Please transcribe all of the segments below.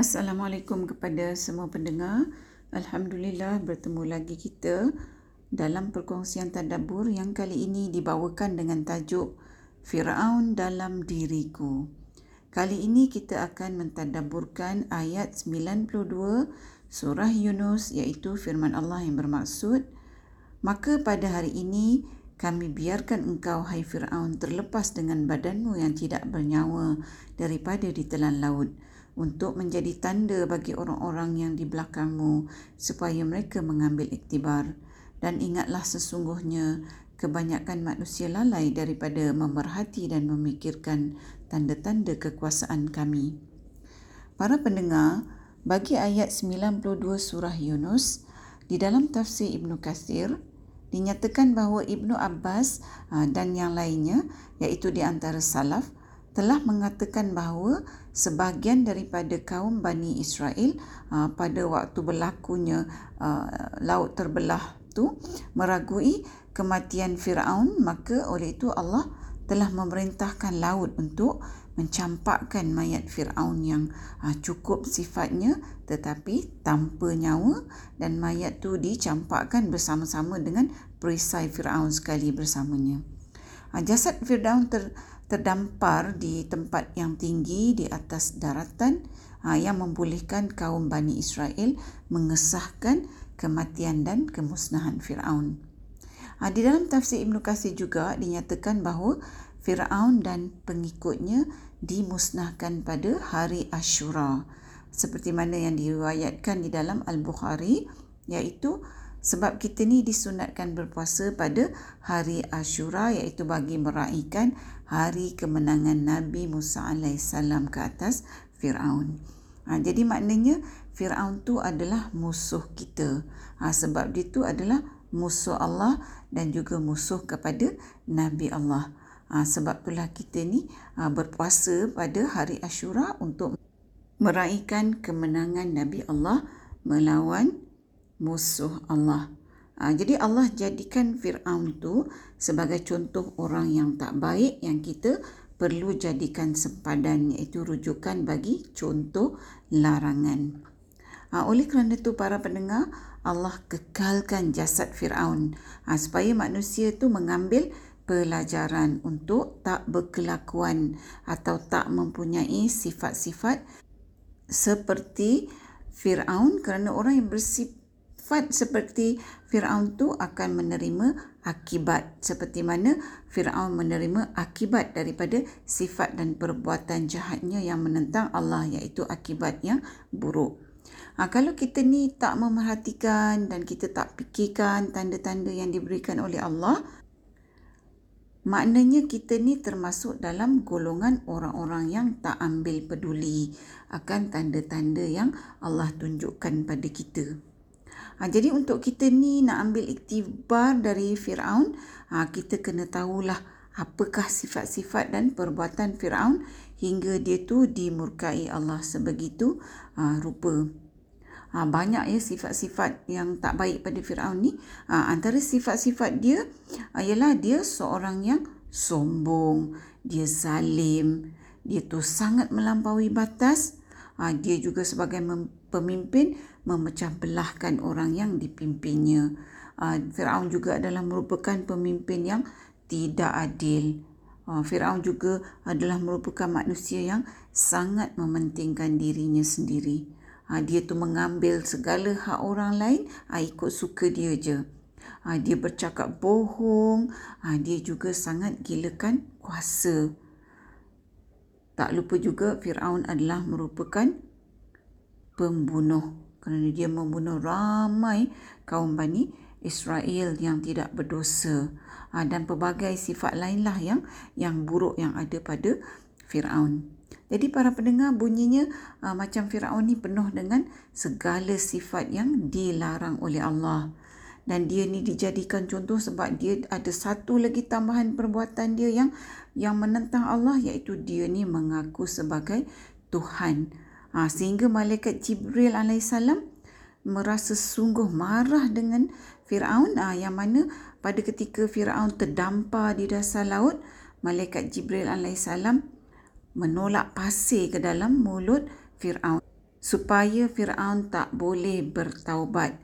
Assalamualaikum kepada semua pendengar. Alhamdulillah bertemu lagi kita dalam perkongsian tadabbur yang kali ini dibawakan dengan tajuk Firaun dalam diriku. Kali ini kita akan mentadabburkan ayat 92 surah Yunus iaitu firman Allah yang bermaksud Maka pada hari ini kami biarkan engkau hai Firaun terlepas dengan badanmu yang tidak bernyawa daripada ditelan laut untuk menjadi tanda bagi orang-orang yang di belakangmu supaya mereka mengambil iktibar. Dan ingatlah sesungguhnya kebanyakan manusia lalai daripada memerhati dan memikirkan tanda-tanda kekuasaan kami. Para pendengar, bagi ayat 92 surah Yunus, di dalam tafsir Ibn Kathir, dinyatakan bahawa Ibnu Abbas ah, dan yang lainnya, iaitu di antara salaf, telah mengatakan bahawa sebahagian daripada kaum Bani Israel uh, pada waktu berlakunya uh, laut terbelah tu meragui kematian Firaun maka oleh itu Allah telah memerintahkan laut untuk mencampakkan mayat Firaun yang uh, cukup sifatnya tetapi tanpa nyawa dan mayat tu dicampakkan bersama-sama dengan perisai Firaun sekali bersamanya. Uh, jasad Firaun ter terdampar di tempat yang tinggi di atas daratan ha, yang membolehkan kaum Bani Israel mengesahkan kematian dan kemusnahan Firaun. Ha, di dalam tafsir Ibn Qasir juga dinyatakan bahawa Firaun dan pengikutnya dimusnahkan pada hari Ashura seperti mana yang diriwayatkan di dalam Al-Bukhari iaitu sebab kita ni disunatkan berpuasa pada hari Ashura iaitu bagi meraihkan hari kemenangan Nabi Musa AS ke atas Fir'aun. Ha, jadi maknanya Fir'aun tu adalah musuh kita. Ha, sebab dia tu adalah musuh Allah dan juga musuh kepada Nabi Allah. Ha, sebab itulah kita ni ha, berpuasa pada hari Ashura untuk meraihkan kemenangan Nabi Allah melawan musuh Allah. Ha, jadi Allah jadikan Fir'aun tu sebagai contoh orang yang tak baik yang kita perlu jadikan sempadan iaitu rujukan bagi contoh larangan. Ha, oleh kerana itu para pendengar, Allah kekalkan jasad Fir'aun ha, supaya manusia tu mengambil pelajaran untuk tak berkelakuan atau tak mempunyai sifat-sifat seperti Fir'aun kerana orang yang bersifat sifat seperti Firaun tu akan menerima akibat seperti mana Firaun menerima akibat daripada sifat dan perbuatan jahatnya yang menentang Allah iaitu akibat yang buruk. Ha, kalau kita ni tak memerhatikan dan kita tak fikirkan tanda-tanda yang diberikan oleh Allah, maknanya kita ni termasuk dalam golongan orang-orang yang tak ambil peduli akan tanda-tanda yang Allah tunjukkan pada kita. Ha, jadi untuk kita ni nak ambil iktibar dari Fir'aun, ha, kita kena tahulah apakah sifat-sifat dan perbuatan Fir'aun hingga dia tu dimurkai Allah sebegitu ha, rupa. Ha, banyak ya sifat-sifat yang tak baik pada Fir'aun ni. Ha, antara sifat-sifat dia ha, ialah dia seorang yang sombong, dia zalim, dia tu sangat melampaui batas. Ha, dia juga sebagai pemimpin memecah belahkan orang yang dipimpinnya. Uh, Firaun juga adalah merupakan pemimpin yang tidak adil. Uh, Firaun juga adalah merupakan manusia yang sangat mementingkan dirinya sendiri. Uh, dia tu mengambil segala hak orang lain ikut suka dia je. Dia bercakap bohong. Dia juga sangat gilakan kuasa. Tak lupa juga Firaun adalah merupakan pembunuh kerana dia membunuh ramai kaum Bani Israel yang tidak berdosa ha, dan pelbagai sifat lainlah yang yang buruk yang ada pada Firaun. Jadi para pendengar bunyinya uh, macam Firaun ni penuh dengan segala sifat yang dilarang oleh Allah. Dan dia ni dijadikan contoh sebab dia ada satu lagi tambahan perbuatan dia yang yang menentang Allah iaitu dia ni mengaku sebagai Tuhan. Ha, sehingga malaikat Jibril AS merasa sungguh marah dengan Fir'aun ha, yang mana pada ketika Fir'aun terdampar di dasar laut, malaikat Jibril AS menolak pasir ke dalam mulut Fir'aun. supaya Firaun tak boleh bertaubat.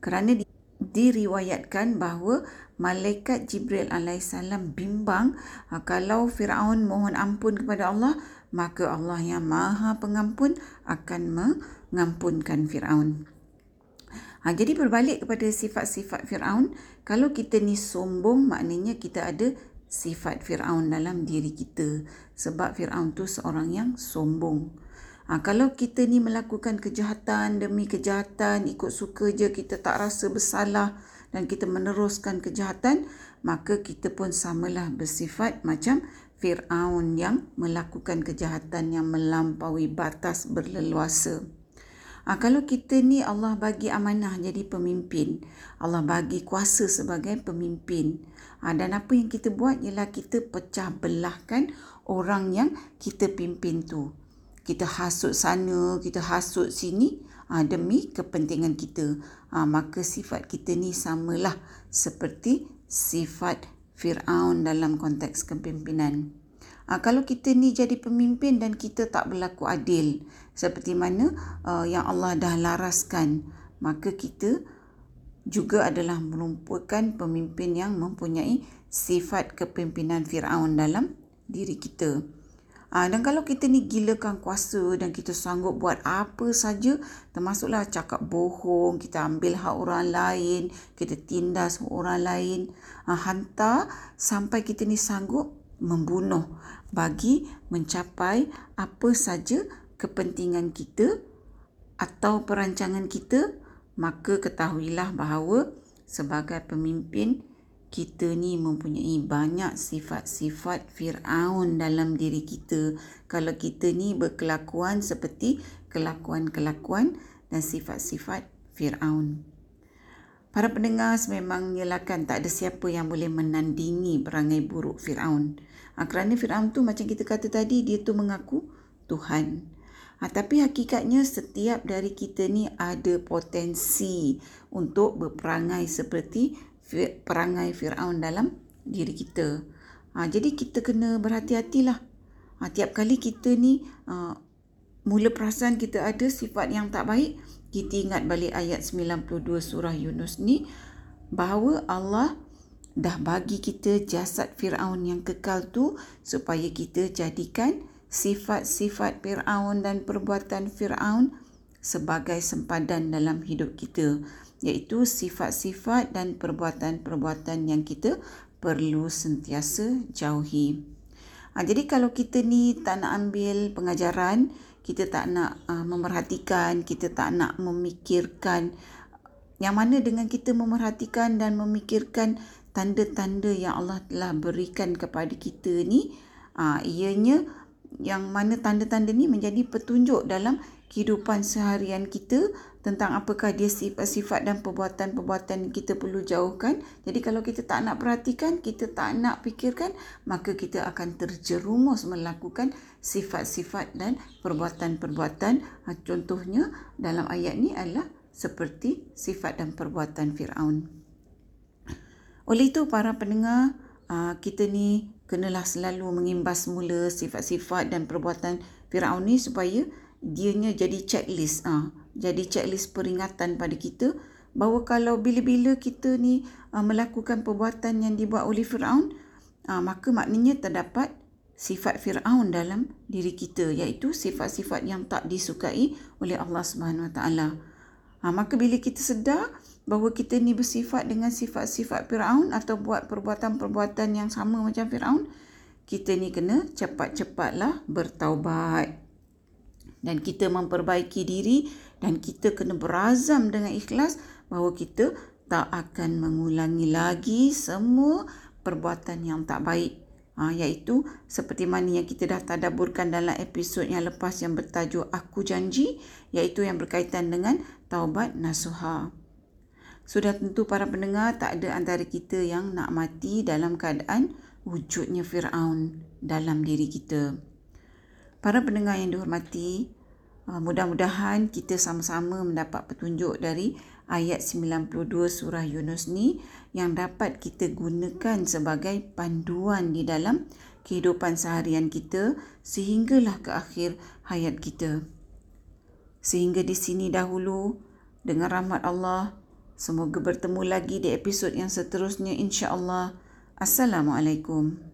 Kerana diriwayatkan bahawa malaikat Jibril alaihissalam bimbang ha, kalau Firaun mohon ampun kepada Allah maka Allah yang Maha Pengampun akan mengampunkan Firaun. Ha, jadi berbalik kepada sifat-sifat Firaun, kalau kita ni sombong maknanya kita ada sifat Firaun dalam diri kita. Sebab Firaun tu seorang yang sombong. Ha, kalau kita ni melakukan kejahatan demi kejahatan, ikut suka je kita tak rasa bersalah dan kita meneruskan kejahatan, maka kita pun samalah bersifat macam Fir'aun yang melakukan kejahatan yang melampaui batas berleluasa. Ha, kalau kita ni Allah bagi amanah jadi pemimpin, Allah bagi kuasa sebagai pemimpin. Ha, dan apa yang kita buat ialah kita pecah belahkan orang yang kita pimpin tu. Kita hasut sana, kita hasut sini ha, demi kepentingan kita. Ha, maka sifat kita ni samalah seperti sifat Fir'aun dalam konteks kepimpinan. Ha, kalau kita ni jadi pemimpin dan kita tak berlaku adil seperti mana uh, yang Allah dah laraskan, maka kita juga adalah merupakan pemimpin yang mempunyai sifat kepimpinan Firaun dalam diri kita. Ha, dan kalau kita ni gilakan kuasa dan kita sanggup buat apa saja, termasuklah cakap bohong, kita ambil hak orang lain, kita tindas orang lain, ha, hantar sampai kita ni sanggup membunuh bagi mencapai apa saja kepentingan kita atau perancangan kita maka ketahuilah bahawa sebagai pemimpin kita ni mempunyai banyak sifat-sifat Fir'aun dalam diri kita. Kalau kita ni berkelakuan seperti kelakuan-kelakuan dan sifat-sifat Fir'aun. Para pendengar memang nyelakan tak ada siapa yang boleh menandingi perangai buruk Fir'aun. Ha, kerana Fir'aun tu macam kita kata tadi, dia tu mengaku Tuhan. Ha, tapi hakikatnya setiap dari kita ni ada potensi untuk berperangai seperti perangai Fir'aun dalam diri kita. Ha, jadi kita kena berhati-hatilah. Ha, tiap kali kita ni uh, mula perasan kita ada sifat yang tak baik, kita ingat balik ayat 92 surah Yunus ni bahawa Allah dah bagi kita jasad Firaun yang kekal tu supaya kita jadikan sifat-sifat Firaun dan perbuatan Firaun sebagai sempadan dalam hidup kita iaitu sifat-sifat dan perbuatan-perbuatan yang kita perlu sentiasa jauhi. Ha, jadi kalau kita ni tak nak ambil pengajaran, kita tak nak uh, memerhatikan, kita tak nak memikirkan yang mana dengan kita memerhatikan dan memikirkan tanda-tanda yang Allah telah berikan kepada kita ni, uh, ianya yang mana tanda-tanda ni menjadi petunjuk dalam kehidupan seharian kita tentang apakah dia sifat-sifat dan perbuatan-perbuatan kita perlu jauhkan. Jadi kalau kita tak nak perhatikan, kita tak nak fikirkan, maka kita akan terjerumus melakukan sifat-sifat dan perbuatan-perbuatan. Ha, contohnya dalam ayat ni adalah seperti sifat dan perbuatan Firaun. Oleh itu para pendengar, ha, kita ni kenalah selalu mengimbas mula sifat-sifat dan perbuatan Firaun ni supaya dianya jadi checklist ah jadi checklist peringatan pada kita bahawa kalau bila-bila kita ni uh, melakukan perbuatan yang dibuat oleh Firaun uh, maka maknanya terdapat sifat Firaun dalam diri kita iaitu sifat-sifat yang tak disukai oleh Allah Subhanahu Wa Taala. Ha, maka bila kita sedar bahawa kita ni bersifat dengan sifat-sifat Firaun atau buat perbuatan-perbuatan yang sama macam Firaun, kita ni kena cepat-cepatlah bertaubat dan kita memperbaiki diri dan kita kena berazam dengan ikhlas bahawa kita tak akan mengulangi lagi semua perbuatan yang tak baik. Ha, iaitu seperti mana yang kita dah tadaburkan dalam episod yang lepas yang bertajuk Aku Janji iaitu yang berkaitan dengan taubat nasuha. Sudah tentu para pendengar tak ada antara kita yang nak mati dalam keadaan wujudnya Fir'aun dalam diri kita. Para pendengar yang dihormati, uh, mudah-mudahan kita sama-sama mendapat petunjuk dari ayat 92 surah Yunus ni yang dapat kita gunakan sebagai panduan di dalam kehidupan seharian kita sehinggalah ke akhir hayat kita. Sehingga di sini dahulu dengan rahmat Allah. Semoga bertemu lagi di episod yang seterusnya insya-Allah. Assalamualaikum.